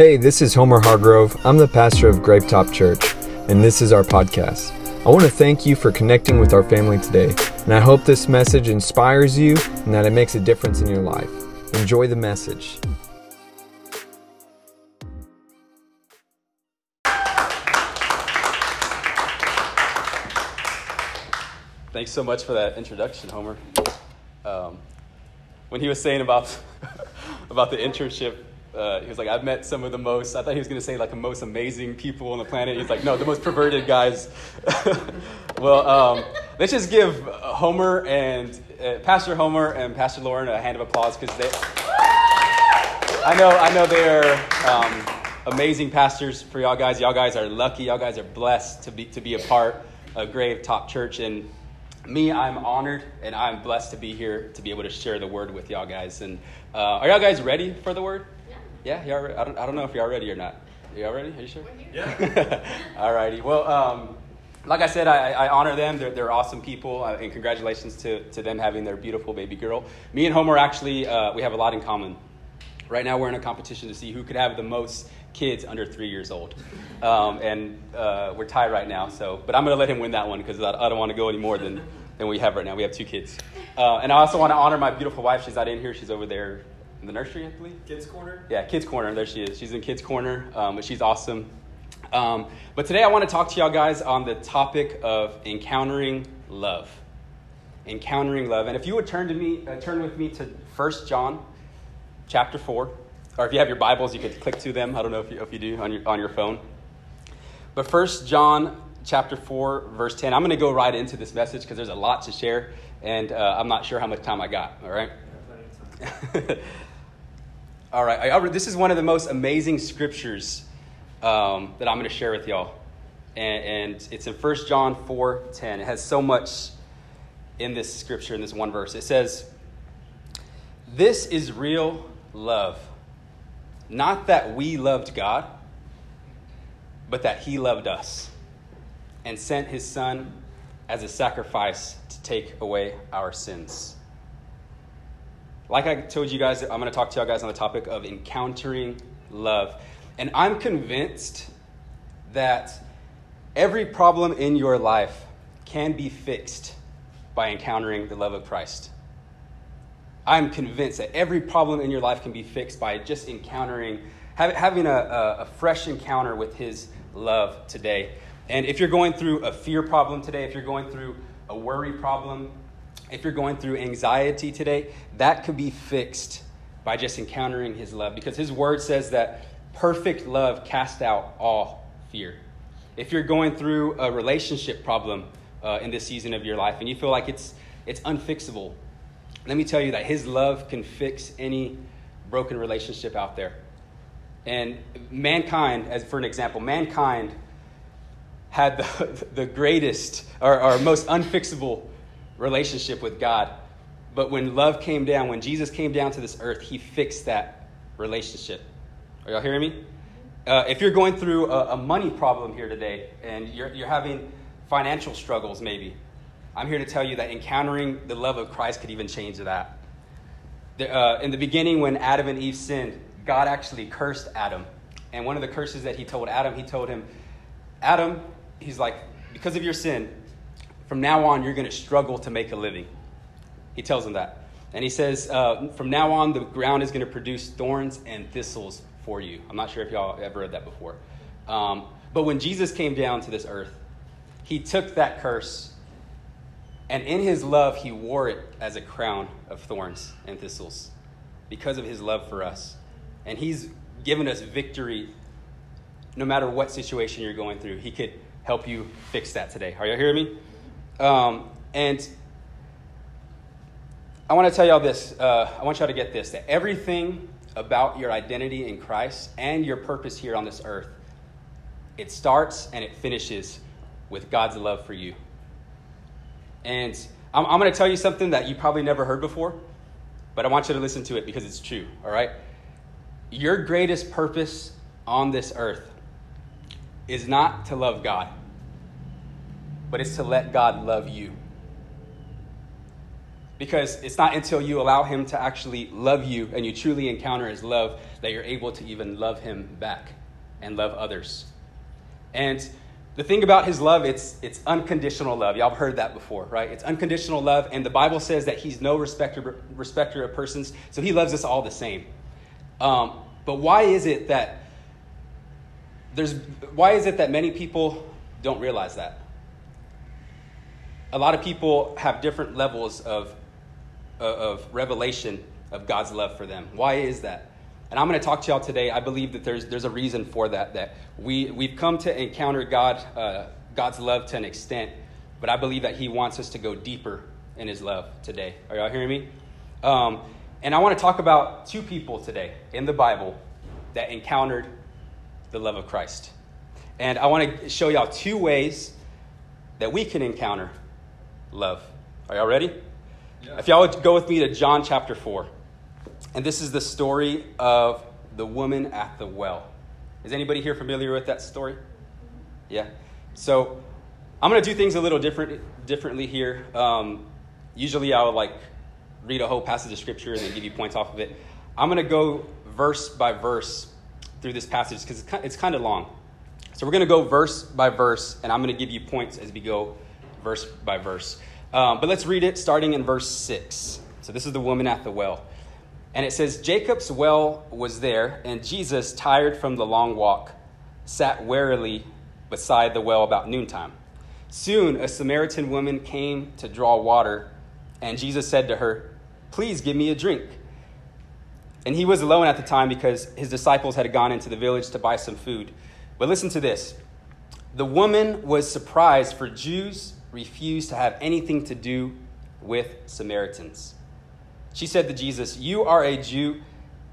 Hey, this is Homer Hargrove. I'm the pastor of Grapetop Church, and this is our podcast. I want to thank you for connecting with our family today, and I hope this message inspires you and that it makes a difference in your life. Enjoy the message. Thanks so much for that introduction, Homer. Um, when he was saying about about the internship, uh, he was like, "I've met some of the most." I thought he was going to say like the most amazing people on the planet. He's like, "No, the most perverted guys." well, um, let's just give Homer and uh, Pastor Homer and Pastor Lauren a hand of applause because they. I know, I know they are um, amazing pastors for y'all guys. Y'all guys are lucky. Y'all guys are blessed to be to be a part of Grapetop Church and me, I'm honored and I'm blessed to be here to be able to share the word with y'all guys. And uh, are y'all guys ready for the word? Yeah. Y'all, I don't. I don't know if y'all ready or not. Y'all ready? Are you sure? Yeah. All righty. Well, um, like I said, I, I honor them. They're, they're awesome people, uh, and congratulations to, to them having their beautiful baby girl. Me and Homer actually, uh, we have a lot in common. Right now, we're in a competition to see who could have the most kids under three years old. Um, and uh, we're tied right now. So, but I'm going to let him win that one because I, I, don't want to go any more than, than we have right now. We have two kids. Uh, and I also want to honor my beautiful wife. She's not in here. She's over there in the nursery, I believe. Kids Corner? Yeah, Kids Corner. There she is. She's in Kids Corner, um, but she's awesome. Um, but today I want to talk to y'all guys on the topic of encountering love. Encountering love. And if you would turn to me, uh, turn with me to 1 John chapter 4. Or if you have your Bibles, you could click to them. I don't know if you, if you do on your, on your phone. But 1 John chapter 4, verse 10. I'm going to go right into this message because there's a lot to share, and uh, I'm not sure how much time I got. All right? all right. I, this is one of the most amazing scriptures um, that I'm going to share with y'all. And, and it's in 1 John 4 10. It has so much in this scripture, in this one verse. It says, This is real love. Not that we loved God, but that He loved us and sent His Son as a sacrifice to take away our sins. Like I told you guys, I'm going to talk to y'all guys on the topic of encountering love. And I'm convinced that every problem in your life can be fixed by encountering the love of Christ. I'm convinced that every problem in your life can be fixed by just encountering, having a, a, fresh encounter with His love today. And if you're going through a fear problem today, if you're going through a worry problem, if you're going through anxiety today, that could be fixed by just encountering His love because His word says that perfect love casts out all fear. If you're going through a relationship problem uh, in this season of your life and you feel like it's, it's unfixable, let me tell you that His love can fix any broken relationship out there. And mankind, as for an example, mankind had the, the greatest or, or most unfixable relationship with God. But when love came down, when Jesus came down to this earth, he fixed that relationship. Are y'all hearing me? Uh, if you're going through a, a, money problem here today and you're, you're having financial struggles, maybe, I'm here to tell you that encountering the love of Christ could even change that. The, uh, in the beginning, when Adam and Eve sinned, God actually cursed Adam. And one of the curses that he told Adam, he told him, Adam, he's like, because of your sin, from now on, you're going to struggle to make a living. He tells him that. And he says, uh, from now on, the ground is going to produce thorns and thistles for you. I'm not sure if y'all ever read that before. Um, but when Jesus came down to this earth, he took that curse and in his love, he wore it as a crown of thorns and thistles because of his love for us. And he's given us victory no matter what situation you're going through. He could help you fix that today. Are y'all hearing me? Um, and I want to tell y'all this. Uh, I want y'all to get this that everything about your identity in Christ and your purpose here on this earth, it starts and it finishes with God's love for you. And I'm, I'm going to tell you something that you probably never heard before, but I want you to listen to it because it's true, all right? Your greatest purpose on this earth is not to love God, but it's to let God love you. Because it's not until you allow Him to actually love you and you truly encounter His love that you're able to even love Him back and love others. And the thing about His love, it's, it's unconditional love. Y'all have heard that before, right? It's unconditional love, and the Bible says that He's no respecter, respecter of persons, so He loves us all the same. Um, but why is it that there's why is it that many people don't realize that? A lot of people have different levels of of revelation of God's love for them. Why is that? And I'm going to talk to y'all today. I believe that there's, there's a reason for that, that we, we've come to encounter God, uh, God's love to an extent, but I believe that He wants us to go deeper in His love today. Are y'all hearing me? Um, and I want to talk about two people today in the Bible that encountered the love of Christ. And I want to show y'all two ways that we can encounter love. Are y'all ready? Yeah. If y'all would go with me to John chapter 4. And this is the story of the woman at the well. Is anybody here familiar with that story? Yeah. So I'm going to do things a little different, differently here. Um, usually I would like read a whole passage of scripture and then give you points off of it. I'm going to go verse by verse through this passage because it's kind of long. So we're going to go verse by verse, and I'm going to give you points as we go verse by verse. Um, but let's read it starting in verse 6. So this is the woman at the well. And it says, Jacob's well was there, and Jesus, tired from the long walk, sat wearily beside the well about noontime. Soon a Samaritan woman came to draw water, and Jesus said to her, Please give me a drink. And he was alone at the time because his disciples had gone into the village to buy some food. But listen to this the woman was surprised, for Jews refused to have anything to do with Samaritans. She said to Jesus, You are a Jew,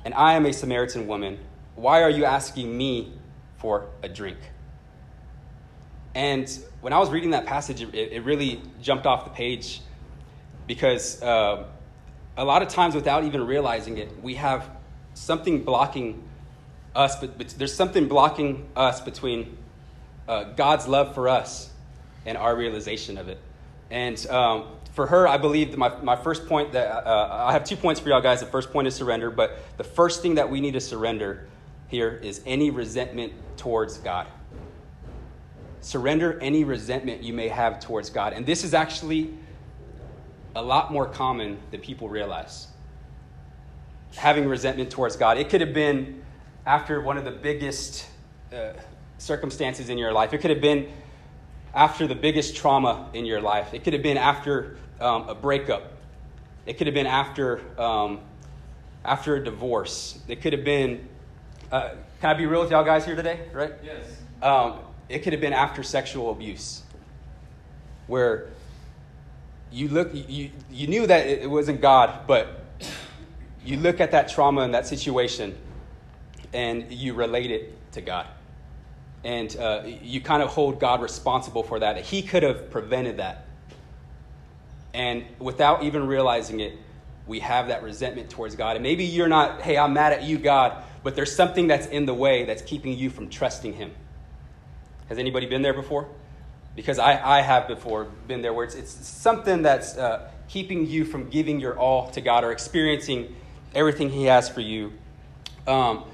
and I am a Samaritan woman. Why are you asking me for a drink? And when I was reading that passage, it, it really jumped off the page because uh, a lot of times, without even realizing it, we have something blocking us, but, but there's something blocking us between uh, God's love for us and our realization of it. And um, for her, I believe my, my first point that uh, I have two points for y'all guys. The first point is surrender, but the first thing that we need to surrender here is any resentment towards God. Surrender any resentment you may have towards God. And this is actually a lot more common than people realize. Having resentment towards God. It could have been after one of the biggest uh, circumstances in your life, it could have been after the biggest trauma in your life. It could have been after um, a breakup. It could have been after, um, after a divorce. It could have been, uh, can I be real with y'all guys here today, right? Yes. Um, it could have been after sexual abuse, where you look, you, you knew that it wasn't God, but you look at that trauma and that situation and you relate it to God and uh, you kind of hold God responsible for that. He could have prevented that. And without even realizing it, we have that resentment towards God. And maybe you're not, hey, I'm mad at you, God, but there's something that's in the way that's keeping you from trusting Him. Has anybody been there before? Because I, I have before been there where it's, it's something that's uh, keeping you from giving your all to God or experiencing everything He has for you. Um,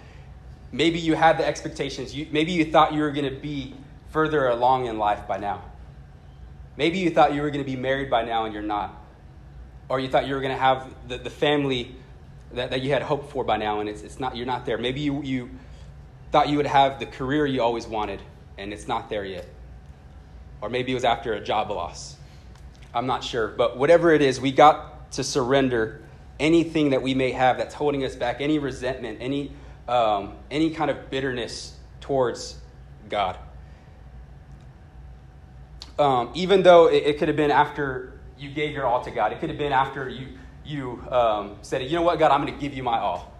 Maybe you had the expectations. You, maybe you thought you were going to be further along in life by now. Maybe you thought you were going to be married by now and you're not. Or you thought you were going to have the, the family that, that you had hoped for by now and it's, it's not, you're not there. Maybe you, you thought you would have the career you always wanted and it's not there yet. Or maybe it was after a job loss. I'm not sure. But whatever it is, we got to surrender anything that we may have that's holding us back, any resentment, any um, any kind of bitterness towards God. Um, even though it, it, could have been after you gave your all to God, it could have been after you, you um, said, you know what, God, I'm going to give you my all.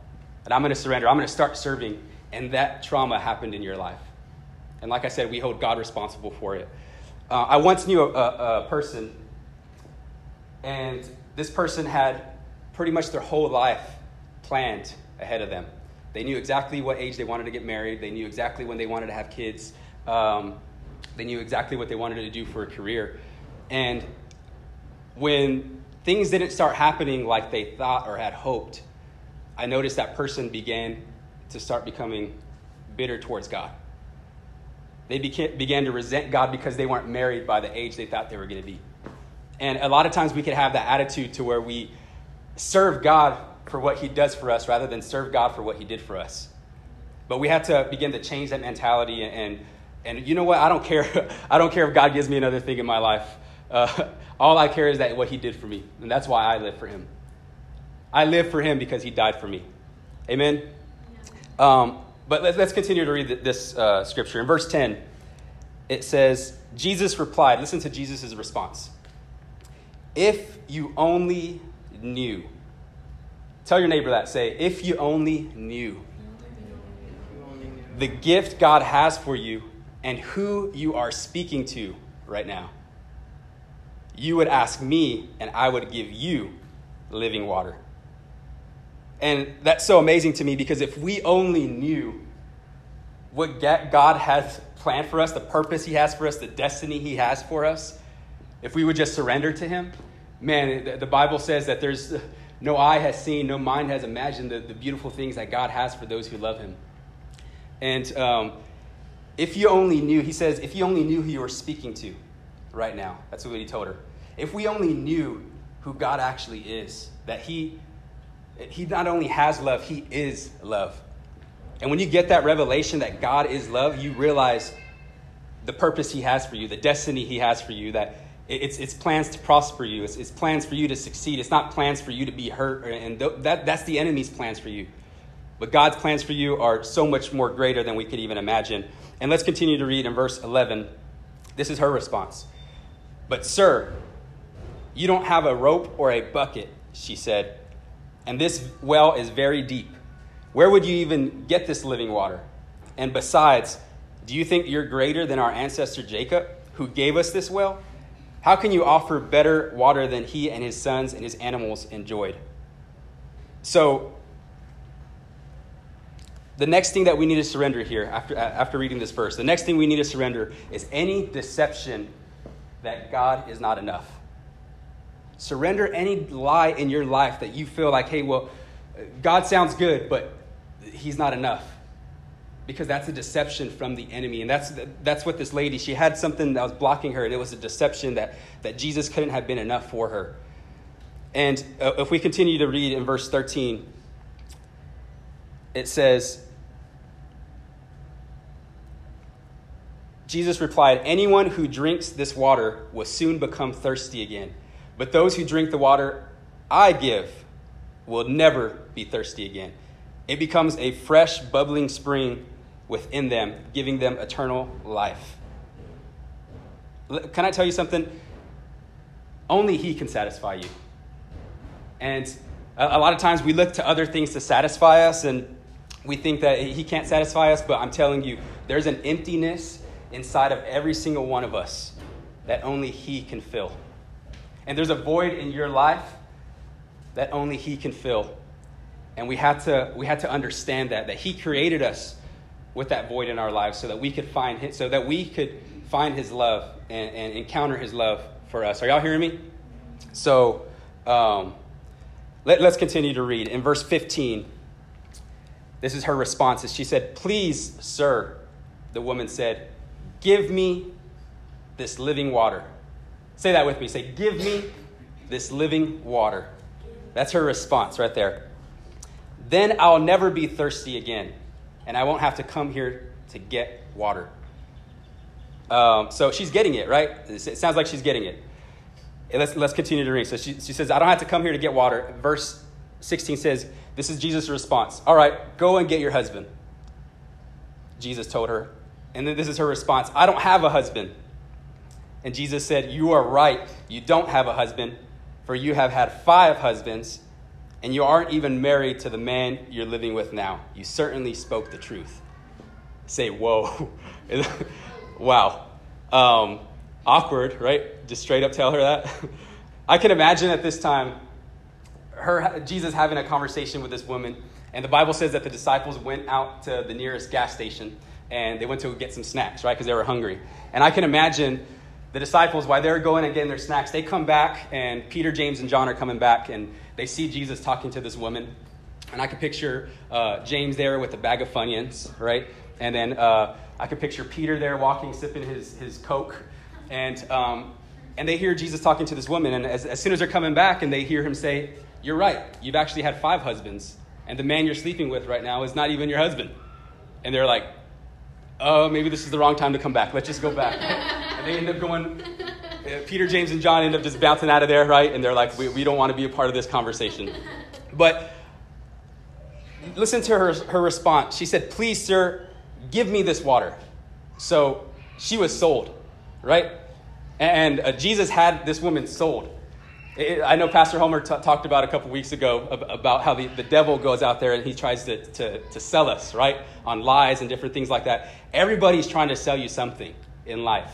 And I'm going to surrender. I'm going to start serving. And that trauma happened in your life. And like I said, we hold God responsible for it. Uh, I once knew a, a, a person, and this person had pretty much their whole life planned ahead of them. They knew exactly what age they wanted to get married. They knew exactly when they wanted to have kids. Um, they knew exactly what they wanted to do for a career. And when things didn't start happening like they thought or had hoped, I noticed that person began to start becoming bitter towards God. They began to resent God because they weren't married by the age they thought they were going to be. And a lot of times we could have that attitude to where we serve God for what He does for us rather than serve God for what He did for us. But we have to begin to change that mentality and and you know what? I don't care. I don't care if God gives me another thing in my life. Uh, all I care is that what He did for me, and that's why I live for Him. I live for Him because He died for me. Amen. Um, but let's, let's continue to read this uh, scripture. In verse 10, it says, Jesus replied, listen to Jesus' response. If you only knew. Tell your neighbor that. Say, if you only knew the gift God has for you and who you are speaking to right now, you would ask me, and I would give you living water. And that's so amazing to me because if we only knew what God has planned for us, the purpose He has for us, the destiny He has for us, if we would just surrender to Him, man, the Bible says that there's no eye has seen, no mind has imagined the, the beautiful things that God has for those who love Him. And um, if you only knew, He says, if you only knew who you were speaking to right now, that's what He told her. If we only knew who God actually is, that He he not only has love, he is love. And when you get that revelation that God is love, you realize the purpose he has for you, the destiny he has for you, that it's, it's plans to prosper you, it's, it's plans for you to succeed. It's not plans for you to be hurt, and that, that's the enemy's plans for you. But God's plans for you are so much more greater than we could even imagine. And let's continue to read in verse 11. This is her response. But, sir, you don't have a rope or a bucket, she said and this well is very deep. Where would you even get this living water? And besides, do you think you're greater than our ancestor Jacob, who gave us this well? How can you offer better water than he and his sons and his animals enjoyed? So, the next thing that we need to surrender here after, uh, after reading this verse, the next thing we need to surrender is any deception that God is not enough. Surrender any lie in your life that you feel like, hey, well, uh, God sounds good, but He's not enough. Because that's a deception from the enemy. And that's, that's what this lady, she had something that was blocking her, and it was a deception that, that Jesus couldn't have been enough for her. And uh, if we continue to read in verse 13, it says, Jesus replied, Anyone who drinks this water will soon become thirsty again. But those who drink the water I give will never be thirsty again. It becomes a fresh, bubbling spring within them, giving them eternal life. Can I tell you something? Only He can satisfy you. And a lot of times we look to other things to satisfy us, and we think that He can't satisfy us, but I'm telling you, there's an emptiness inside of every single one of us that only He can fill. And there's a void in your life that only He can fill. And we had to, we had to understand that, that He created us with that void in our lives so that we could find his, so that we could find His love and, and encounter His love for us. Are y'all hearing me? So um, let, let's continue to read. In verse 15, this is her response. She said, Please, sir, the woman said, give me this living water Say that with me. Say, Give me this living water. That's her response right there. Then I'll never be thirsty again, and I won't have to come here to get water. Um, so she's getting it, right? It sounds like she's getting it. Let's, let's continue to read. So she, she says, I don't have to come here to get water. Verse 16 says, This is Jesus' response. All right, go and get your husband. Jesus told her. And then this is her response I don't have a husband. And Jesus said, You are right. You don't have a husband, for you have had five husbands, and you aren't even married to the man you're living with now. You certainly spoke the truth. Say, Whoa. wow. Um, awkward, right? Just straight up tell her that. I can imagine at this time her Jesus having a conversation with this woman, and the Bible says that the disciples went out to the nearest gas station and they went to get some snacks, right? Because they were hungry. And I can imagine the disciples, while they're going and getting their snacks, they come back, and Peter, James, and John are coming back, and they see Jesus talking to this woman. And I could picture uh, James there with a bag of Funyuns, right? And then uh, I could picture Peter there walking, sipping his, his Coke. And, um, and they hear Jesus talking to this woman. And as, as soon as they're coming back and they hear him say, You're right, you've actually had five husbands. And the man you're sleeping with right now is not even your husband. And they're like, Oh, maybe this is the wrong time to come back. Let's just go back. and they end up going, Peter, James, and John end up just bouncing out of there, right? And they're like, we, we don't want to be a part of this conversation. But listen to her, her response. She said, Please, sir, give me this water. So she was sold, right? And uh, Jesus had this woman sold. It, I know Pastor Homer t- talked about a couple weeks ago about how the, the devil goes out there and he tries to, to, to sell us, right? On lies and different things like that. Everybody's trying to sell you something in life.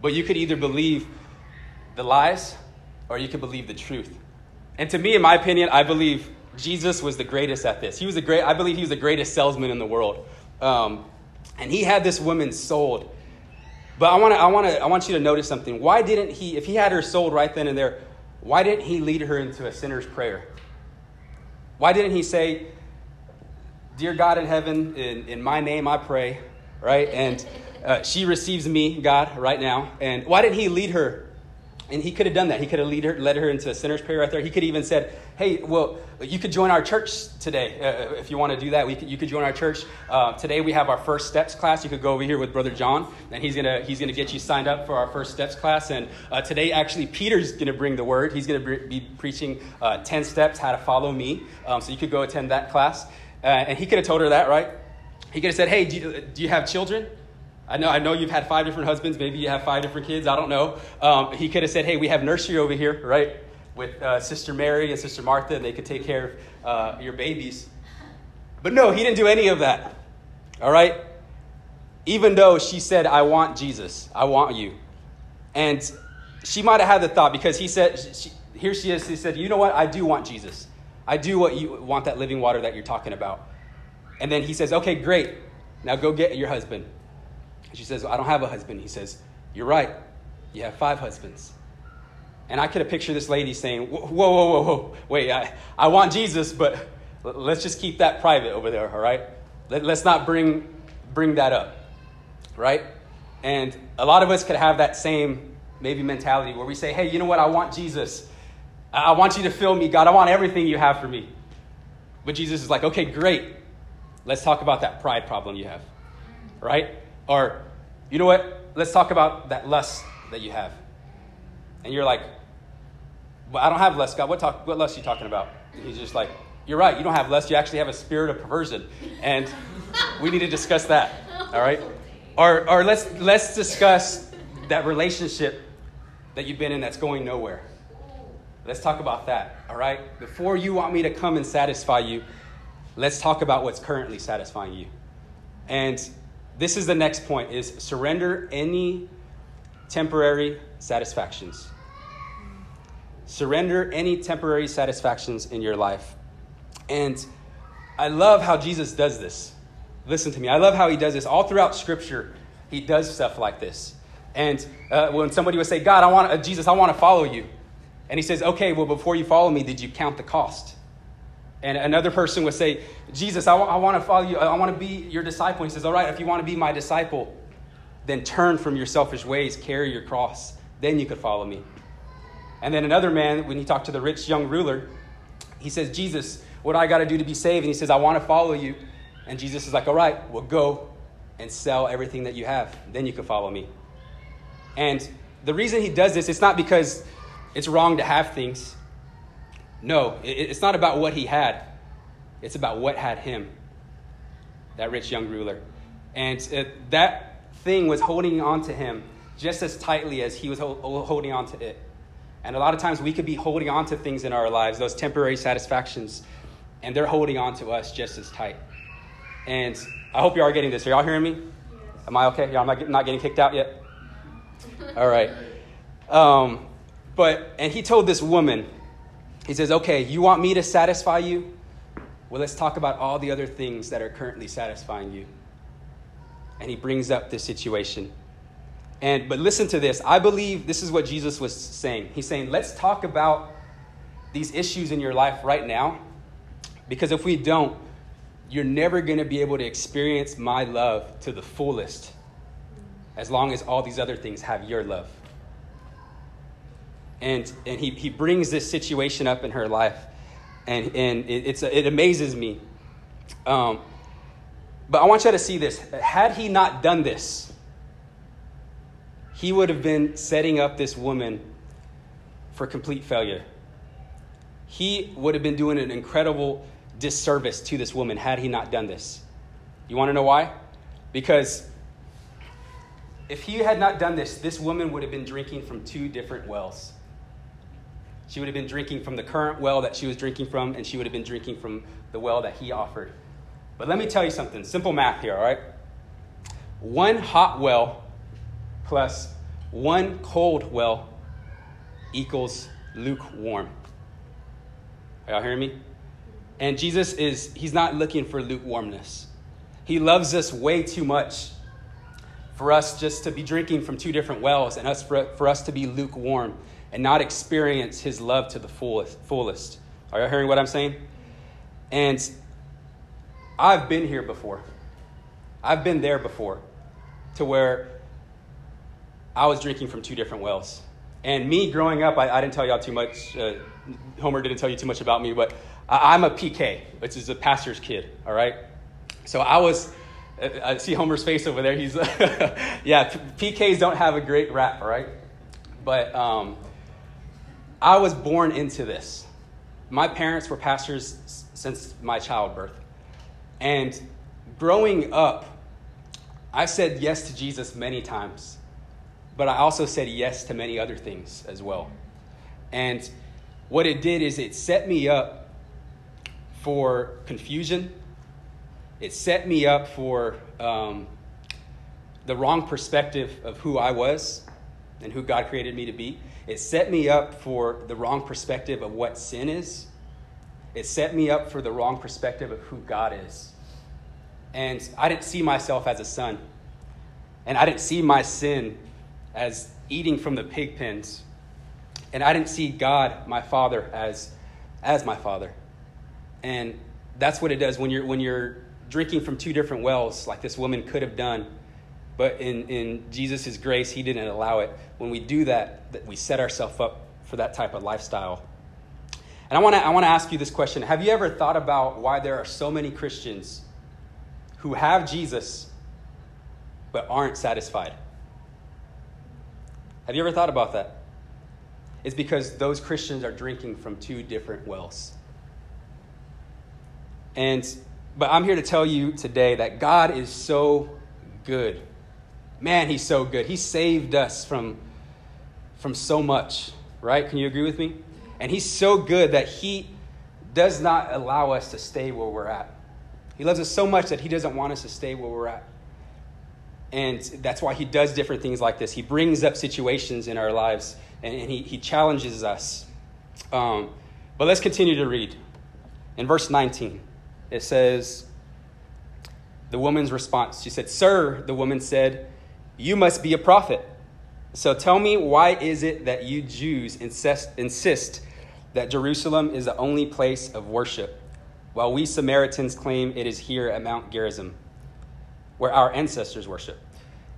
But you could either believe the lies or you could believe the truth. And to me, in my opinion, I believe Jesus was the greatest at this. He was the great, I believe he was the greatest salesman in the world. Um, and he had this woman sold. But I, wanna, I, wanna, I want you to notice something. Why didn't he, if he had her sold right then and there, why didn't he lead her into a sinner's prayer? Why didn't he say, Dear God in heaven, in, in my name I pray, right? And uh, she receives me, God, right now. And why didn't he lead her and he could have done that. He could have her, led her into a sinner's prayer right there. He could even said, "Hey, well, you could join our church today uh, if you want to do that. Could, you could join our church uh, today. We have our first steps class. You could go over here with Brother John, and he's gonna he's gonna get you signed up for our first steps class. And uh, today, actually, Peter's gonna bring the word. He's gonna be preaching uh, ten steps how to follow me. Um, so you could go attend that class. Uh, and he could have told her that, right? He could have said, "Hey, do you, do you have children?" I know, I know you've had five different husbands. Maybe you have five different kids. I don't know. Um, he could have said, hey, we have nursery over here, right? With uh, Sister Mary and Sister Martha, and they could take care of uh, your babies. But no, he didn't do any of that. All right? Even though she said, I want Jesus, I want you. And she might have had the thought because he said, she, here she is, he said, you know what? I do want Jesus. I do what you want that living water that you're talking about. And then he says, okay, great. Now go get your husband. She says, I don't have a husband. He says, You're right. You have five husbands. And I could have pictured this lady saying, Whoa, whoa, whoa, whoa, wait, I, I want Jesus, but let's just keep that private over there, all right? Let, let's not bring, bring that up, right? And a lot of us could have that same maybe mentality where we say, Hey, you know what? I want Jesus. I want you to fill me, God. I want everything you have for me. But Jesus is like, Okay, great. Let's talk about that pride problem you have, right? Or, you know what? Let's talk about that lust that you have. And you're like, well, I don't have lust, God. What, talk, what lust are you talking about? And he's just like, you're right. You don't have lust. You actually have a spirit of perversion. And we need to discuss that. All right? Or, or let's, let's discuss that relationship that you've been in that's going nowhere. Let's talk about that. All right? Before you want me to come and satisfy you, let's talk about what's currently satisfying you. And this is the next point is surrender any temporary satisfactions. Surrender any temporary satisfactions in your life. And I love how Jesus does this. Listen to me. I love how he does this. All throughout Scripture, he does stuff like this. And uh, when somebody would say, God, I want, uh, Jesus, I want to follow you. And he says, okay, well, before you follow me, did you count the cost? And another person would say, Jesus, I, w- I want to follow you. I want to be your disciple. He says, All right, if you want to be my disciple, then turn from your selfish ways, carry your cross. Then you could follow me. And then another man, when he talked to the rich young ruler, he says, Jesus, what I got to do to be saved? And he says, I want to follow you. And Jesus is like, All right, well, go and sell everything that you have. Then you can follow me. And the reason he does this, it's not because it's wrong to have things. No, it's not about what he had, it's about what had him, that rich young ruler. And it, that thing was holding on to him just as tightly as he was holding on to it. And a lot of times we could be holding on to things in our lives, those temporary satisfactions, and they're holding on to us just as tight. And I hope you are getting this. Are y'all hearing me? Am I okay? Y'all not, not getting kicked out yet? All right. Um, but, and he told this woman, he says, Okay, you want me to satisfy you? Well, let's talk about all the other things that are currently satisfying you. And he brings up this situation. And but listen to this. I believe this is what Jesus was saying. He's saying, let's talk about these issues in your life right now. Because if we don't, you're never going to be able to experience my love to the fullest as long as all these other things have your love. And, and he, he brings this situation up in her life, and, and it, it's, it amazes me. Um, but I want you to see this. Had he not done this, he would have been setting up this woman for complete failure. He would have been doing an incredible disservice to this woman had he not done this. You want to know why? Because if he had not done this, this woman would have been drinking from two different wells. She would have been drinking from the current well that she was drinking from, and she would have been drinking from the well that he offered. But let me tell you something simple math here, all right? One hot well plus one cold well equals lukewarm. Are y'all hearing me? And Jesus is, he's not looking for lukewarmness. He loves us way too much for us just to be drinking from two different wells and us for, for us to be lukewarm and not experience his love to the fullest. fullest. Are you hearing what I'm saying? And I've been here before. I've been there before to where I was drinking from two different wells. And me growing up, I, I didn't tell y'all too much. Uh, Homer didn't tell you too much about me, but I, I'm a PK, which is a pastor's kid, all right? So I was, I see Homer's face over there. He's, yeah, PKs don't have a great rap, right? But um, I was born into this. My parents were pastors since my childbirth. And growing up, I said yes to Jesus many times, but I also said yes to many other things as well. And what it did is it set me up for confusion. It set me up for um, the wrong perspective of who I was and who God created me to be. It set me up for the wrong perspective of what sin is. It set me up for the wrong perspective of who God is. And I didn't see myself as a son. And I didn't see my sin as eating from the pig pens. And I didn't see God, my father, as, as my father. And that's what it does when you're, when you're drinking from two different wells, like this woman could have done but in, in Jesus' grace, He didn't allow it. When we do that, that we set ourselves up for that type of lifestyle. And I want to I wanna ask you this question Have you ever thought about why there are so many Christians who have Jesus but aren't satisfied? Have you ever thought about that? It's because those Christians are drinking from two different wells. And but I'm here to tell you today that God is so good. Man, he's so good. He saved us from, from so much, right? Can you agree with me? And he's so good that he does not allow us to stay where we're at. He loves us so much that he doesn't want us to stay where we're at. And that's why he does different things like this. He brings up situations in our lives and, and he, he challenges us. Um, but let's continue to read. In verse 19, it says, The woman's response, she said, Sir, the woman said, you must be a prophet. So tell me, why is it that you Jews insist, insist that Jerusalem is the only place of worship, while we Samaritans claim it is here at Mount Gerizim, where our ancestors worship?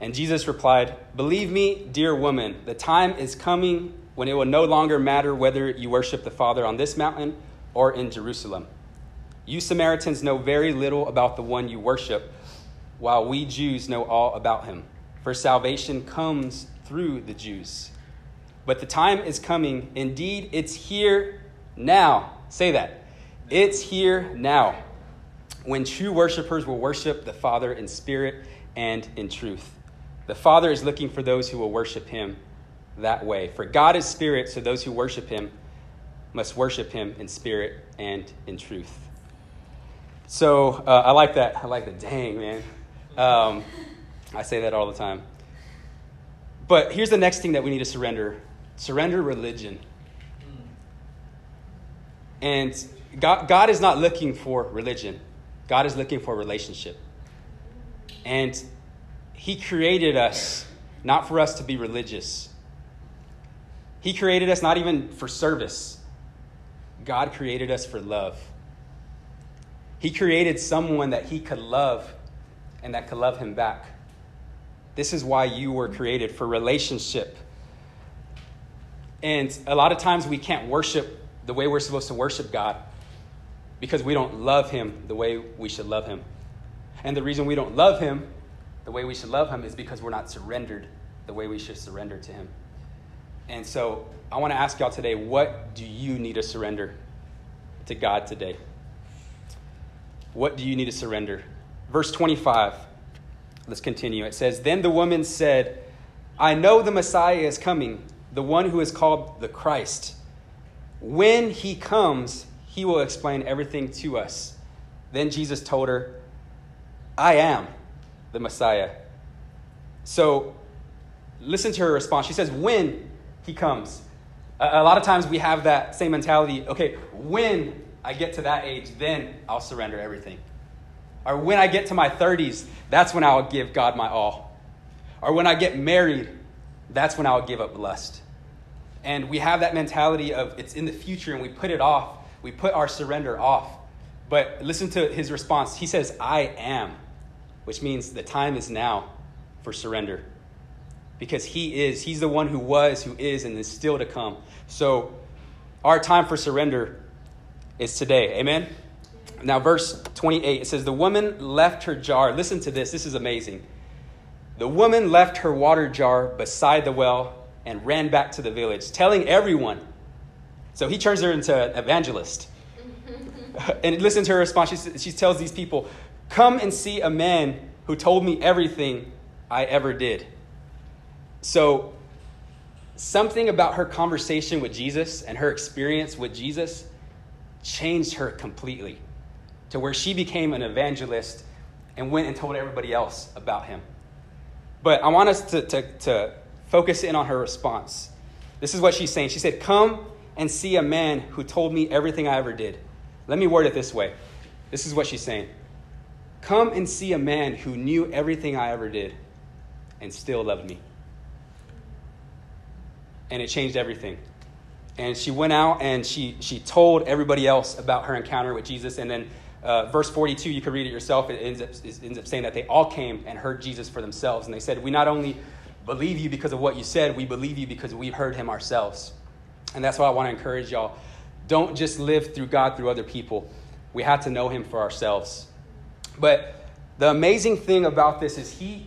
And Jesus replied, Believe me, dear woman, the time is coming when it will no longer matter whether you worship the Father on this mountain or in Jerusalem. You Samaritans know very little about the one you worship, while we Jews know all about him for salvation comes through the Jews. But the time is coming. Indeed, it's here now. Say that. It's here now when true worshipers will worship the Father in spirit and in truth. The Father is looking for those who will worship him that way. For God is spirit, so those who worship him must worship him in spirit and in truth. So uh, I like that. I like the dang, man. Um, I say that all the time. But here's the next thing that we need to surrender surrender religion. And God, God is not looking for religion, God is looking for relationship. And He created us not for us to be religious. He created us not even for service, God created us for love. He created someone that he could love and that could love him back. This is why you were created for relationship. And a lot of times we can't worship the way we're supposed to worship God because we don't love him the way we should love him. And the reason we don't love him the way we should love him is because we're not surrendered the way we should surrender to him. And so I want to ask y'all today what do you need to surrender to God today? What do you need to surrender? Verse 25, let's continue. It says, Then the woman said, I know the Messiah is coming, the one who is called the Christ. When he comes, he will explain everything to us. Then Jesus told her, I am the Messiah. So listen to her response. She says, When he comes. A, lot of times we have that same mentality okay, when I get to that age, then I'll surrender everything. Or when I get to my 30s, that's when I'll give God my all. Or when I get married, that's when I'll give up lust. And we have that mentality of it's in the future and we put it off. We put our surrender off. But listen to his response. He says, I am, which means the time is now for surrender. Because he is, he's the one who was, who is, and is still to come. So our time for surrender is today. Amen? Now, verse 28, it says, The woman left her jar. Listen to this. This is amazing. The woman left her water jar beside the well and ran back to the village, telling everyone. So he turns her into an evangelist. and listen to her response. She, she tells these people, Come and see a man who told me everything I ever did. So, something about her conversation with Jesus and her experience with Jesus changed her completely to where she became an evangelist and went and told everybody else about him. But I want us to, to, to focus in on her response. This is what she's saying. She said, Come and see a man who told me everything I ever did. Let me word it this way. This is what she's saying Come and see a man who knew everything I ever did and still loved me. And it changed everything. And she went out and she, she told everybody else about her encounter with Jesus. And then uh, verse 42, you can read it yourself. It ends, up, it ends up saying that they all came and heard Jesus for themselves. And they said, We not only believe you because of what you said, we believe you because we've heard him ourselves. And that's why I want to encourage y'all. Don't just live through God through other people. We have to know him for ourselves. But the amazing thing about this is he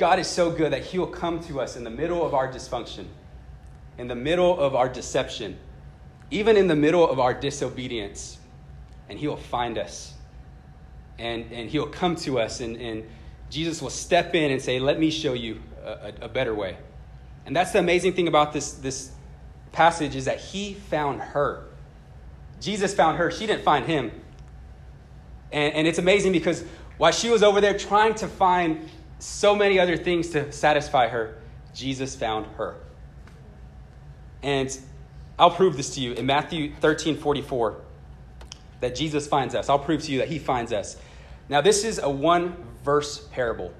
God is so good that he'll come to us in the middle of our dysfunction, in the middle of our deception, even in the middle of our disobedience, and he'll find us. And, and he'll come to us, and, and Jesus will step in and say, Let me show you a, a, better way. And that's the amazing thing about this, this passage is that he found her. Jesus found her. She didn't find him. And, and it's amazing because while she was over there trying to find so many other things to satisfy her, Jesus found her. And I'll prove this to you in Matthew 13 44 that Jesus finds us. I'll prove to you that he finds us. Now, this is a one verse parable.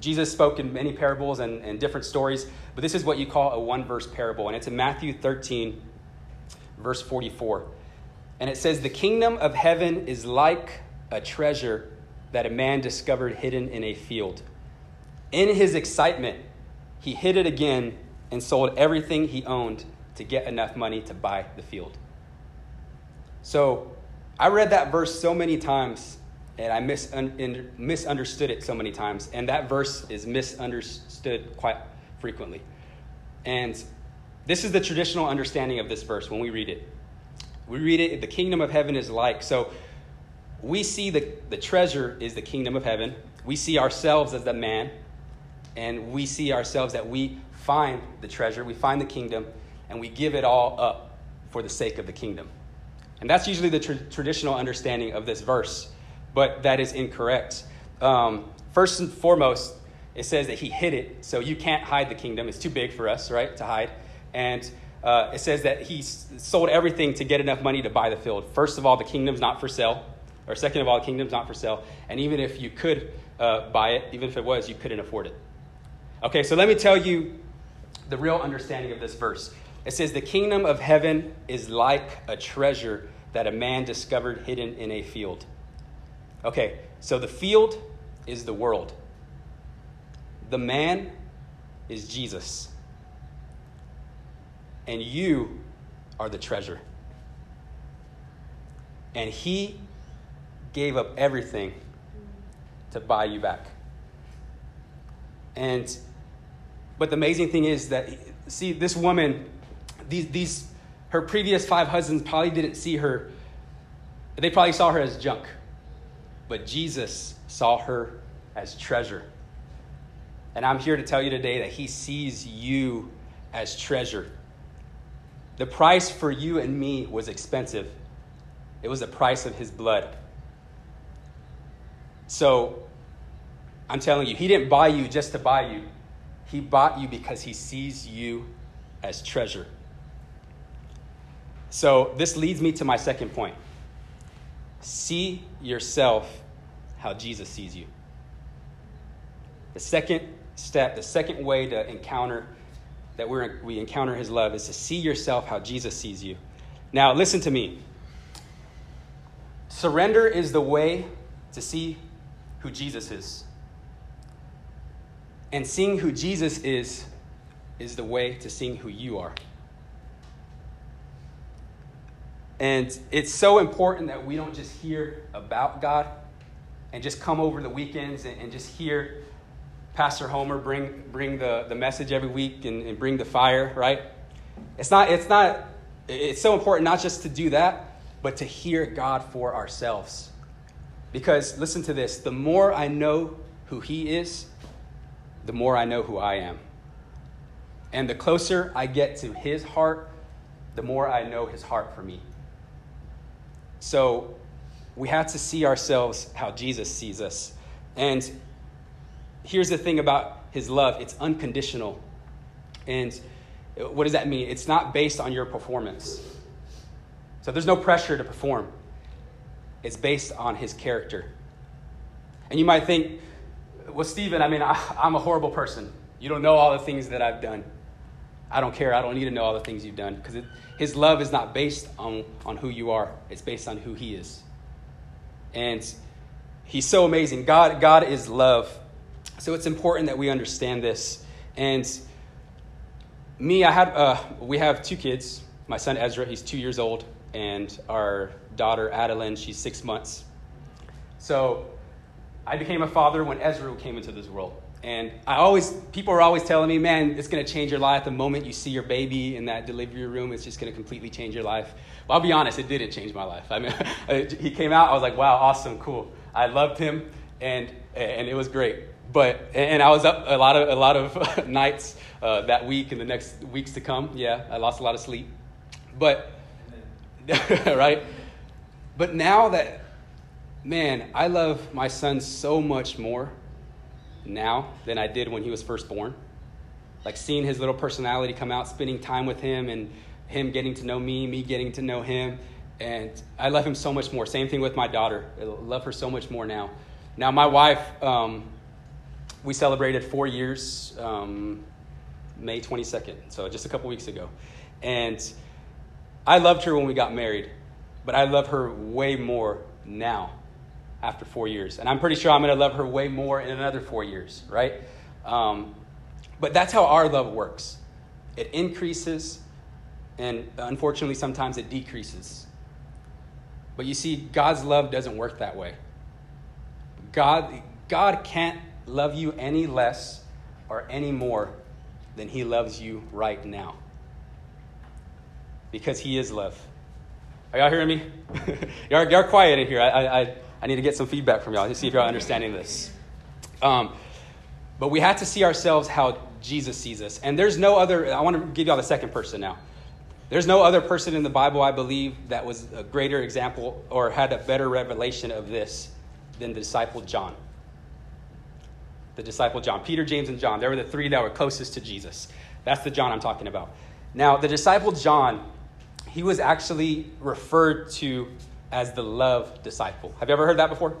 Jesus spoke in many parables and, and different stories, but this is what you call a one verse parable. And it's in Matthew 13, verse 44. And it says, The kingdom of heaven is like a treasure that a man discovered hidden in a field. In his excitement, he hid it again and sold everything he owned to get enough money to buy the field. So I read that verse so many times and I misun- misunderstood it so many times. And that verse is misunderstood quite frequently. And this is the traditional understanding of this verse when we read it. We read it, the kingdom of heaven is like. So we see the, the treasure is the kingdom of heaven. We see ourselves as the man. And we see ourselves that we find the treasure, we find the kingdom, and we give it all up for the sake of the kingdom. And that's usually the tra- traditional understanding of this verse but that is incorrect. Um, first and foremost, it says that he hid it, so you can't hide the kingdom. It's too big for us, right, to hide. And uh, it says that he sold everything to get enough money to buy the field. First of all, the kingdom's not for sale. Or second of all, the kingdom's not for sale. And even if you could uh, buy it, even if it was, you couldn't afford it. Okay, so let me tell you the real understanding of this verse. It says, The kingdom of heaven is like a treasure that a man discovered hidden in a field. Okay, so the field is the world, the man is Jesus, and you are the treasure. And he gave up everything to buy you back. And but the amazing thing is that see this woman these these her previous five husbands probably didn't see her they probably saw her as junk. But Jesus saw her as treasure. And I'm here to tell you today that he sees you as treasure. The price for you and me was expensive. It was the price of his blood. So I'm telling you, he didn't buy you just to buy you. He bought you because he sees you as treasure. So this leads me to my second point. See yourself how Jesus sees you. The second step, the second way to encounter that we're, we encounter his love is to see yourself how Jesus sees you. Now, listen to me. Surrender is the way to see who Jesus is. And seeing who Jesus is is the way to seeing who you are. And it's so important that we don't just hear about God and just come over the weekends and, and just hear Pastor Homer bring, bring the, the message every week and, and bring the fire, right? It's not, it's not, it's so important not just to do that, but to hear God for ourselves. Because listen to this the more I know who He is, the more I know who I am. And the closer I get to His heart, the more I know His heart for me. So we have to see ourselves how Jesus sees us. And here's the thing about his love it's unconditional. And what does that mean? It's not based on your performance. So there's no pressure to perform, it's based on his character. And you might think, well, Stephen, I mean, I, am a horrible person. You don't know all the things that I've done. I don't care. I don't need to know all the things you've done because his love is not based on, on who you are, it's based on who he is. And he's so amazing. God, God is love. So it's important that we understand this. And me, I had, uh, we have two kids. My son Ezra, he's two years old, and our daughter Adeline, she's six months. So I became a father when Ezra came into this world. And I always, people are always telling me, man, it's going to change your life the moment you see your baby in that delivery room. It's just going to completely change your life. Well, I'll be honest, it didn't change my life. I mean, he came out, I was like, wow, awesome, cool. I loved him, and, and it was great. But, and I was up a lot of, a lot of nights uh, that week and the next weeks to come. Yeah, I lost a lot of sleep. But, right? But now that, man, I love my son so much more now than I did when he was first born. Like seeing his little personality come out, spending time with him, and him getting to know me, me getting to know him. And I love him so much more. Same thing with my daughter. I love her so much more now. Now, my wife, um, we celebrated four years um, May 22nd, so just a couple weeks ago. And I loved her when we got married, but I love her way more now after four years. And I'm pretty sure I'm going to love her way more in another four years, right? Um, but that's how our love works it increases, and unfortunately, sometimes it decreases. But you see, God's love doesn't work that way. God, God can't love you any less or any more than He loves you right now. Because He is love. Are y'all hearing me? y'all, y'all quiet in here. I, I, I need to get some feedback from y'all to see if y'all are understanding this. Um, but we have to see ourselves how Jesus sees us. And there's no other, I want to give y'all the second person now. There's no other person in the Bible, I believe, that was a greater example or had a better revelation of this than the disciple John. The disciple John. Peter, James, and John. They were the three that were closest to Jesus. That's the John I'm talking about. Now, the disciple John, he was actually referred to as the love disciple. Have you ever heard that before?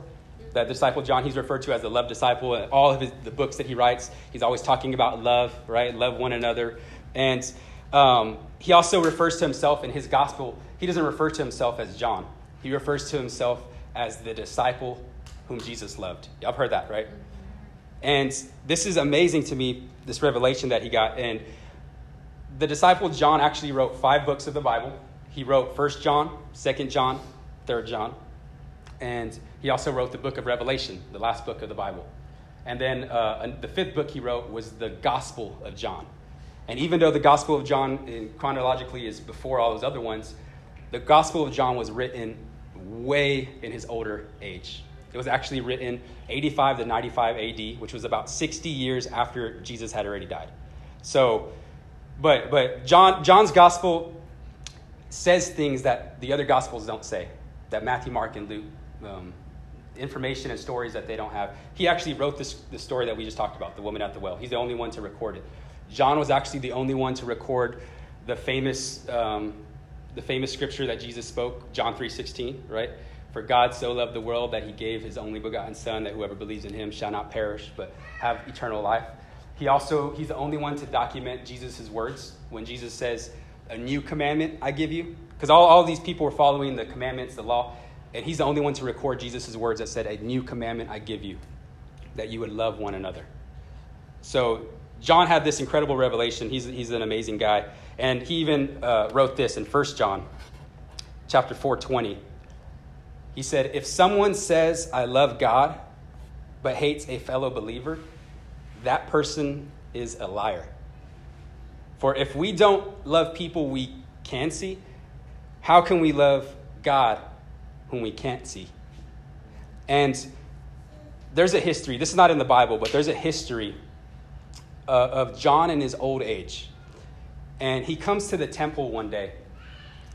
that disciple John, he's referred to as the love disciple. And all of his, the books that he writes, he's always talking about love, right? Love one another. And um, he also refers to himself in his gospel. He doesn't refer to himself as John. He refers to himself as the disciple whom Jesus loved. Y'all have heard that, right? And this is amazing to me, this revelation that he got. And the disciple John actually wrote five books of the Bible. He wrote First John, Second John, Third John, and he also wrote the book of Revelation, the last book of the Bible. And then uh, the fifth book he wrote was the Gospel of John. And even though the Gospel of John chronologically is before all those other ones, the Gospel of John was written way in his older age. It was actually written 85 to 95 AD, which was about 60 years after Jesus had already died. So, but, but John, John's Gospel says things that the other Gospels don't say, that Matthew, Mark, and Luke, um, information and stories that they don't have. He actually wrote this, the story that we just talked about, the woman at the well. He's the only one to record it. John was actually the only one to record the famous, um, the famous scripture that Jesus spoke, John 3.16, right? For God so loved the world that he gave his only begotten Son, that whoever believes in him shall not perish, but have eternal life. He also, he's the only one to document Jesus' words when Jesus says, A new commandment I give you. Because all, all these people were following the commandments, the law, and he's the only one to record Jesus' words that said, A new commandment I give you, that you would love one another. So John had this incredible revelation. He's, he's an amazing guy. And he even uh, wrote this in 1 John chapter 420. He said, If someone says, I love God, but hates a fellow believer, that person is a liar. For if we don't love people we can see, how can we love God whom we can't see? And there's a history, this is not in the Bible, but there's a history uh, of John in his old age. And he comes to the temple one day,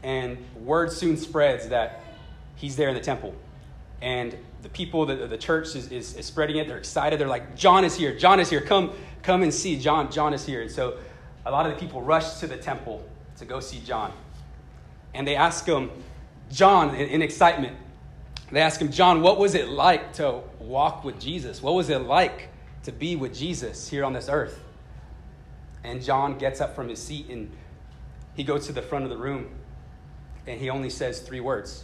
and word soon spreads that he's there in the temple. And the people, the, the church is, is, is, spreading it. They're excited. They're like, John is here. John is here. Come, come and see. John, John is here. And so a lot of the people rush to the temple to go see John. And they ask him, John, in, in excitement, they ask him, John, what was it like to walk with Jesus? What was it like to be with Jesus here on this earth. And John gets up from his seat and he goes to the front of the room and he only says three words.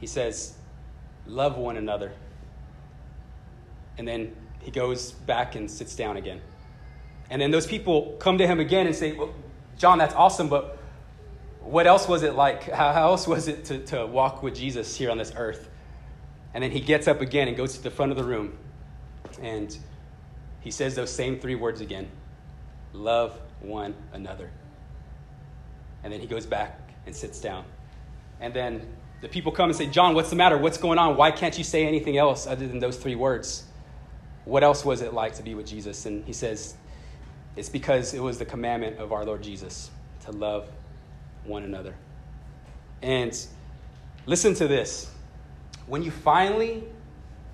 He says, Love one another. And then he goes back and sits down again. And then those people come to him again and say, well, John, that's awesome, but what else was it like? How, else was it to, to walk with Jesus here on this earth? And then he gets up again and goes to the front of the room and he says those same three words again love one another. And then he goes back and sits down. And then the people come and say, John, what's the matter? What's going on? Why can't you say anything else other than those three words? What else was it like to be with Jesus? And he says, It's because it was the commandment of our Lord Jesus to love one another. And listen to this. When you finally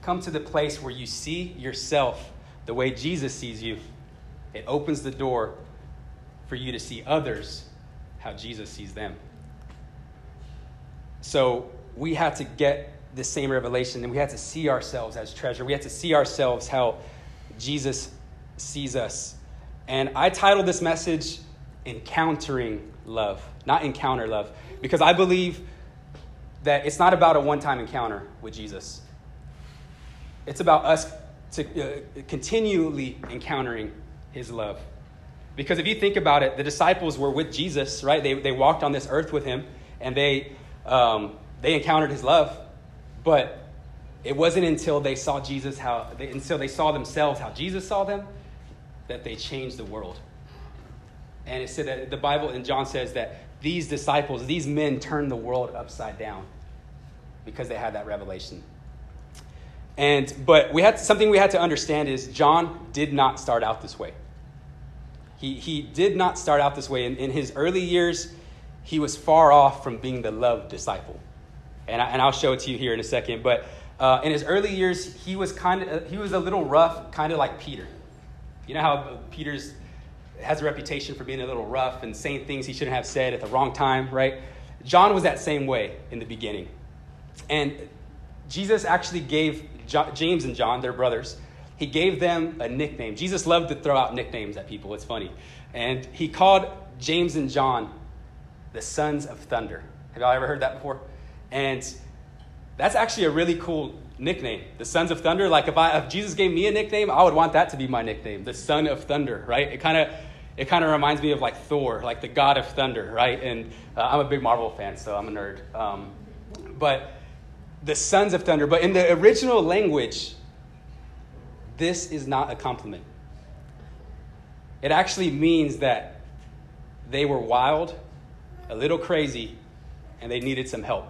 come to the place where you see yourself the way Jesus sees you, it opens the door for you to see others how Jesus sees them. So we had to get the same revelation and we had to see ourselves as treasure. We had to see ourselves how Jesus sees us. And I titled this message Encountering Love, not Encounter Love, because I believe that it's not about a one time encounter with Jesus. It's about us to, uh, continually encountering his love. Because if you think about it, the disciples were with Jesus, right? They, they walked on this earth with him and they, um, they encountered his love. But it wasn't until they saw Jesus, how, they, until they saw themselves how Jesus saw them, that they changed the world. And it said that the Bible, and John says that these disciples, these men turned the world upside down because they had that revelation. And but we had something we had to understand is John did not start out this way. He, he did not start out this way. In, in his early years, he was far off from being the loved disciple. And, I, and I'll show it to you here in a second. But uh, in his early years, he was kind of he was a little rough, kind of like Peter. You know how Peter's has a reputation for being a little rough and saying things he shouldn't have said at the wrong time, right? John was that same way in the beginning. And Jesus actually gave James and John, their brothers, he gave them a nickname. Jesus loved to throw out nicknames at people. It's funny. And he called James and John the sons of thunder. Have y'all ever heard that before? And that's actually a really cool nickname, the sons of thunder. Like if, I, if Jesus gave me a nickname, I would want that to be my nickname, the son of thunder, right? It kind of it kind of reminds me of like Thor, like the god of thunder, right? And uh, I'm a big Marvel fan, so I'm a nerd. Um, but the sons of thunder. But in the original language, this is not a compliment. It actually means that they were wild, a little crazy, and they needed some help.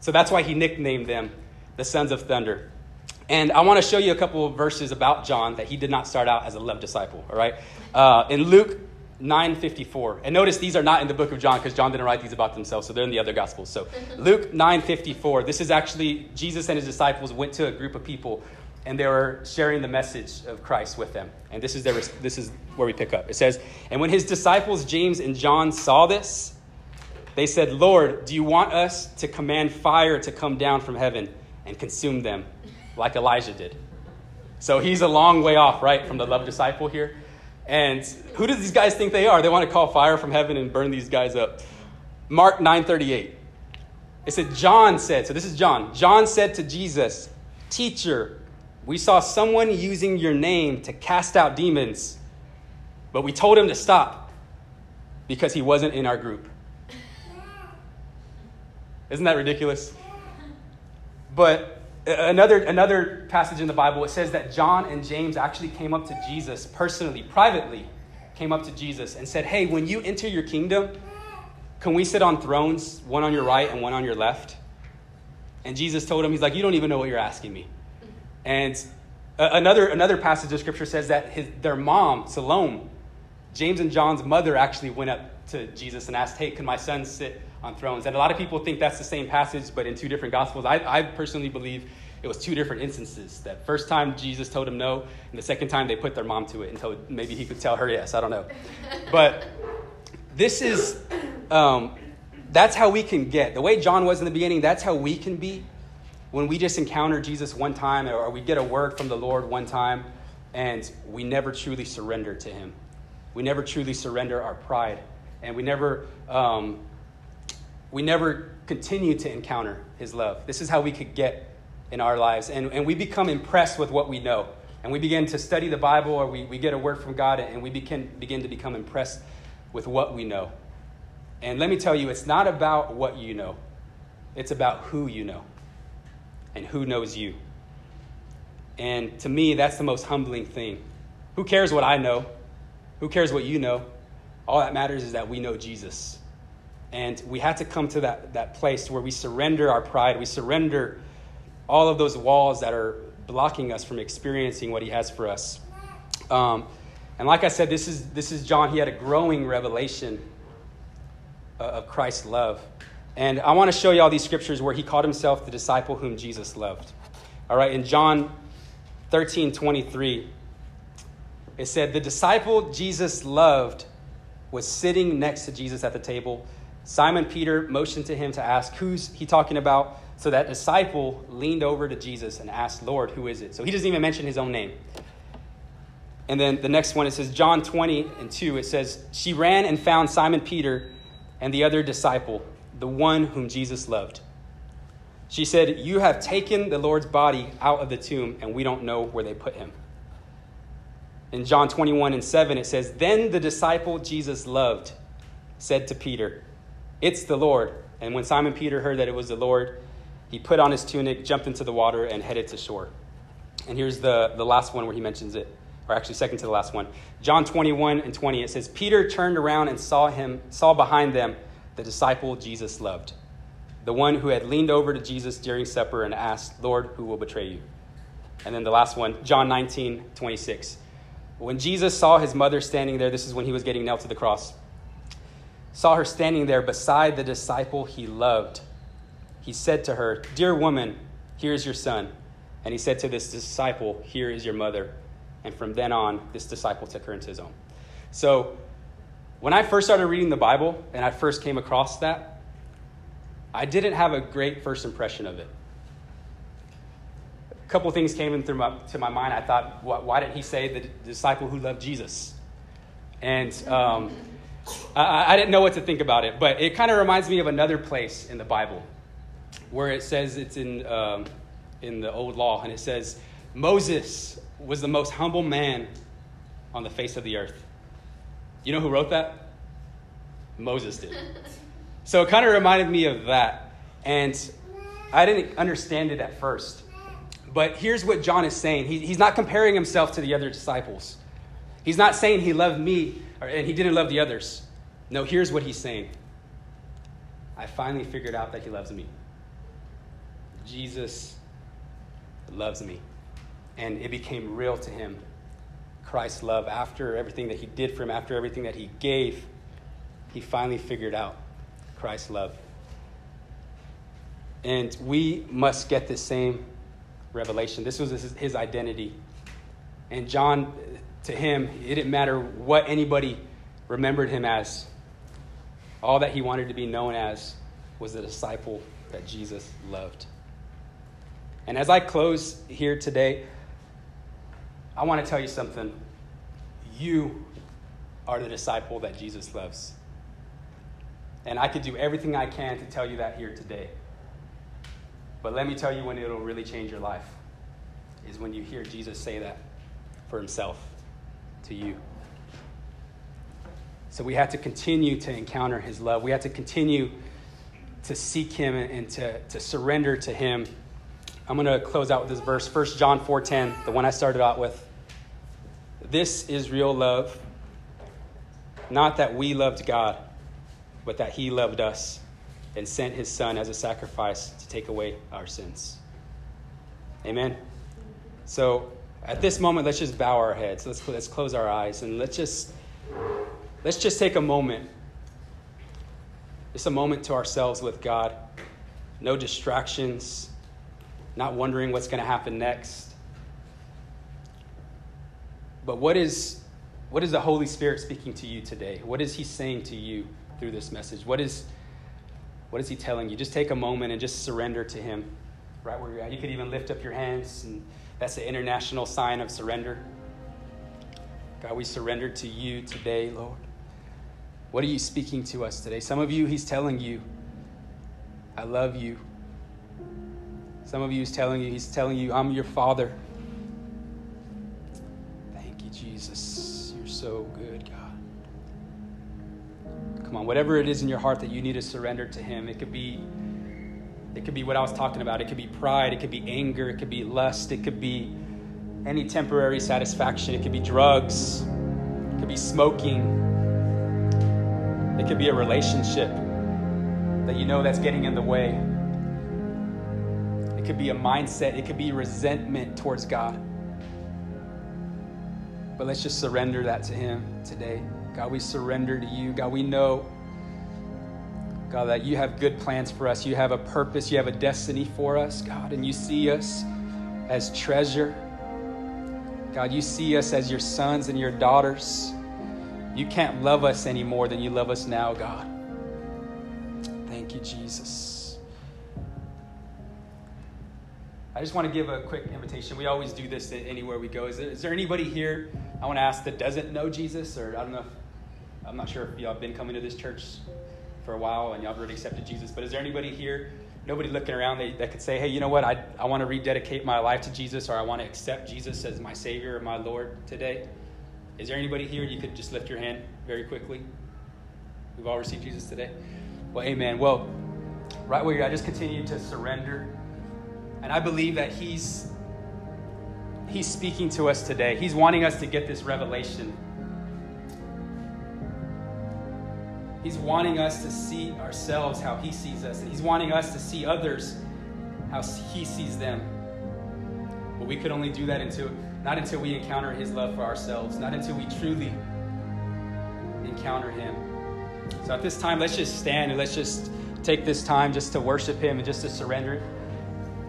So that's why he nicknamed them the sons of thunder. And I want to show you a couple of verses about John that he did not start out as a love disciple, all right? Uh, in Luke 9.54, and notice these are not in the book of John because John didn't write these about themselves, so they're in the other gospels. So Luke 9.54, this is actually Jesus and his disciples went to a group of people and they were sharing the message of Christ with them. And this is, their, this is where we pick up. It says, And when his disciples James and John saw this, they said, Lord, do you want us to command fire to come down from heaven and consume them like Elijah did? So he's a long way off, right, from the love disciple here. And who do these guys think they are? They want to call fire from heaven and burn these guys up. Mark 9:38. It said John said, so this is John. John said to Jesus, "Teacher, we saw someone using your name to cast out demons, but we told him to stop because he wasn't in our group." Isn't that ridiculous? But uh, another, another passage in the Bible, it says that John and James actually came up to Jesus personally, privately, came up to Jesus and said, Hey, when you enter your kingdom, can we sit on thrones, one on your right and one on your left? And Jesus told him, He's like, You don't even know what you're asking me. And uh, another, another passage of scripture says that his, their mom, Salome, James and John's mother, actually went up to Jesus and asked, Hey, can my son sit on thrones. And a lot of people think that's the same passage, but in two different gospels. I, I personally believe it was two different instances. That first time Jesus told him no, and the second time they put their mom to it until maybe he could tell her yes. I don't know. But this is, um, that's how we can get. The way John was in the beginning, that's how we can be when we just encounter Jesus one time or we get a word from the Lord one time and we never truly surrender to him. We never truly surrender our pride and we never um, we never continue to encounter his love. This is how we could get in our lives. And, and we become impressed with what we know. And we begin to study the Bible or we, we get a word from God and we begin, begin to become impressed with what we know. And let me tell you, it's not about what you know, it's about who you know and who knows you. And to me, that's the most humbling thing. Who cares what I know? Who cares what you know? All that matters is that we know Jesus. And we had to come to that, that place where we surrender our pride, we surrender all of those walls that are blocking us from experiencing what he has for us. Um, and like I said, this is, this is John. He had a growing revelation of Christ's love. And I want to show you all these scriptures where he called himself the disciple whom Jesus loved. All right, in John 13 23, it said, The disciple Jesus loved was sitting next to Jesus at the table. Simon Peter motioned to him to ask, Who's he talking about? So that disciple leaned over to Jesus and asked, Lord, who is it? So he doesn't even mention his own name. And then the next one, it says, John 20 and 2, it says, She ran and found Simon Peter and the other disciple, the one whom Jesus loved. She said, You have taken the Lord's body out of the tomb, and we don't know where they put him. In John 21 and 7, it says, Then the disciple Jesus loved said to Peter, it's the Lord. And when Simon Peter heard that it was the Lord, he put on his tunic, jumped into the water, and headed to shore. And here's the, the last one where he mentions it, or actually second to the last one. John 21 and 20, it says, Peter turned around and saw him, saw behind them the disciple Jesus loved, the one who had leaned over to Jesus during supper and asked, Lord, who will betray you? And then the last one, John 19, 26. When Jesus saw his mother standing there, this is when he was getting nailed to the cross saw her standing there beside the disciple he loved, he said to her, Dear woman, here is your son. And he said to this disciple, Here is your mother. And from then on, this disciple took her into his own. So, when I first started reading the Bible and I first came across that, I didn't have a great first impression of it. A couple things came into my, my mind. I thought, why, why didn't he say the disciple who loved Jesus? And um, I, I didn't know what to think about it, but it kind of reminds me of another place in the Bible where it says it's in, um, in the old law, and it says, Moses was the most humble man on the face of the earth. You know who wrote that? Moses did. So it kind of reminded me of that. And I didn't understand it at first. But here's what John is saying he, he's not comparing himself to the other disciples. He's not saying he loved me or, and he didn't love the others. No, here's what he's saying I finally figured out that he loves me. Jesus loves me. And it became real to him. Christ's love, after everything that he did for him, after everything that he gave, he finally figured out Christ's love. And we must get the same revelation. This was his identity. And John, to him, it didn't matter what anybody remembered him as. All that he wanted to be known as was the disciple that Jesus loved. And as I close here today, I want to tell you something. You are the disciple that Jesus loves. And I could do everything I can to tell you that here today. But let me tell you when it'll really change your life is when you hear Jesus say that for himself to you. So we have to continue to encounter his love. We have to continue to seek him and to, to surrender to him. I'm going to close out with this verse, 1 John 4:10, the one I started out with. This is real love, not that we loved God, but that he loved us and sent his son as a sacrifice to take away our sins. Amen. So at this moment, let's just bow our heads. Let's, let's close our eyes and let's just, let's just take a moment. Just a moment to ourselves with God. No distractions, not wondering what's going to happen next. But what is, what is the Holy Spirit speaking to you today? What is He saying to you through this message? What is, what is He telling you? Just take a moment and just surrender to Him right where you're at. You could even lift up your hands, and that's the international sign of surrender. God, we surrender to you today, Lord. What are you speaking to us today? Some of you, He's telling you, I love you. Some of you, He's telling you, He's telling you, I'm your Father. Thank you, Jesus. You're so good, God. Come on, whatever it is in your heart that you need to surrender to Him, it could be it could be what I was talking about. It could be pride. It could be anger. It could be lust. It could be any temporary satisfaction. It could be drugs. It could be smoking. It could be a relationship that you know that's getting in the way. It could be a mindset. It could be resentment towards God. But let's just surrender that to Him today. God, we surrender to you. God, we know God, that you have good plans for us. You have a purpose, you have a destiny for us, God, and you see us as treasure. God, you see us as your sons and your daughters. You can't love us any more than you love us now, God. Thank you, Jesus. I just want to give a quick invitation. We always do this anywhere we go. Is there, is there anybody here I want to ask that doesn't know Jesus? Or I don't know, if, I'm not sure if y'all have been coming to this church for a while and y'all have already accepted Jesus. But is there anybody here, nobody looking around that, that could say, hey, you know what? I, I want to rededicate my life to Jesus or I want to accept Jesus as my Savior or my Lord today? Is there anybody here? You could just lift your hand very quickly. We've all received Jesus today. Well, amen. Well, right where you're at, just continue to surrender. And I believe that He's He's speaking to us today. He's wanting us to get this revelation He's wanting us to see ourselves how He sees us, and He's wanting us to see others how He sees them. But we could only do that until not until we encounter His love for ourselves, not until we truly encounter Him. So at this time, let's just stand and let's just take this time just to worship Him and just to surrender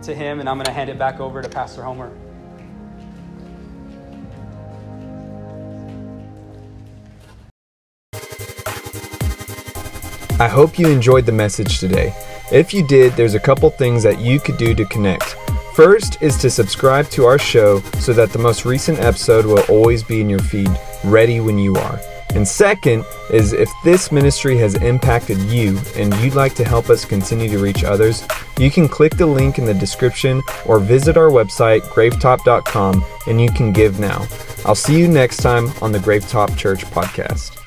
to Him. And I'm going to hand it back over to Pastor Homer. I hope you enjoyed the message today. If you did, there's a couple things that you could do to connect. First is to subscribe to our show so that the most recent episode will always be in your feed, ready when you are. And second is if this ministry has impacted you and you'd like to help us continue to reach others, you can click the link in the description or visit our website, grapetop.com, and you can give now. I'll see you next time on the Grapetop Church podcast.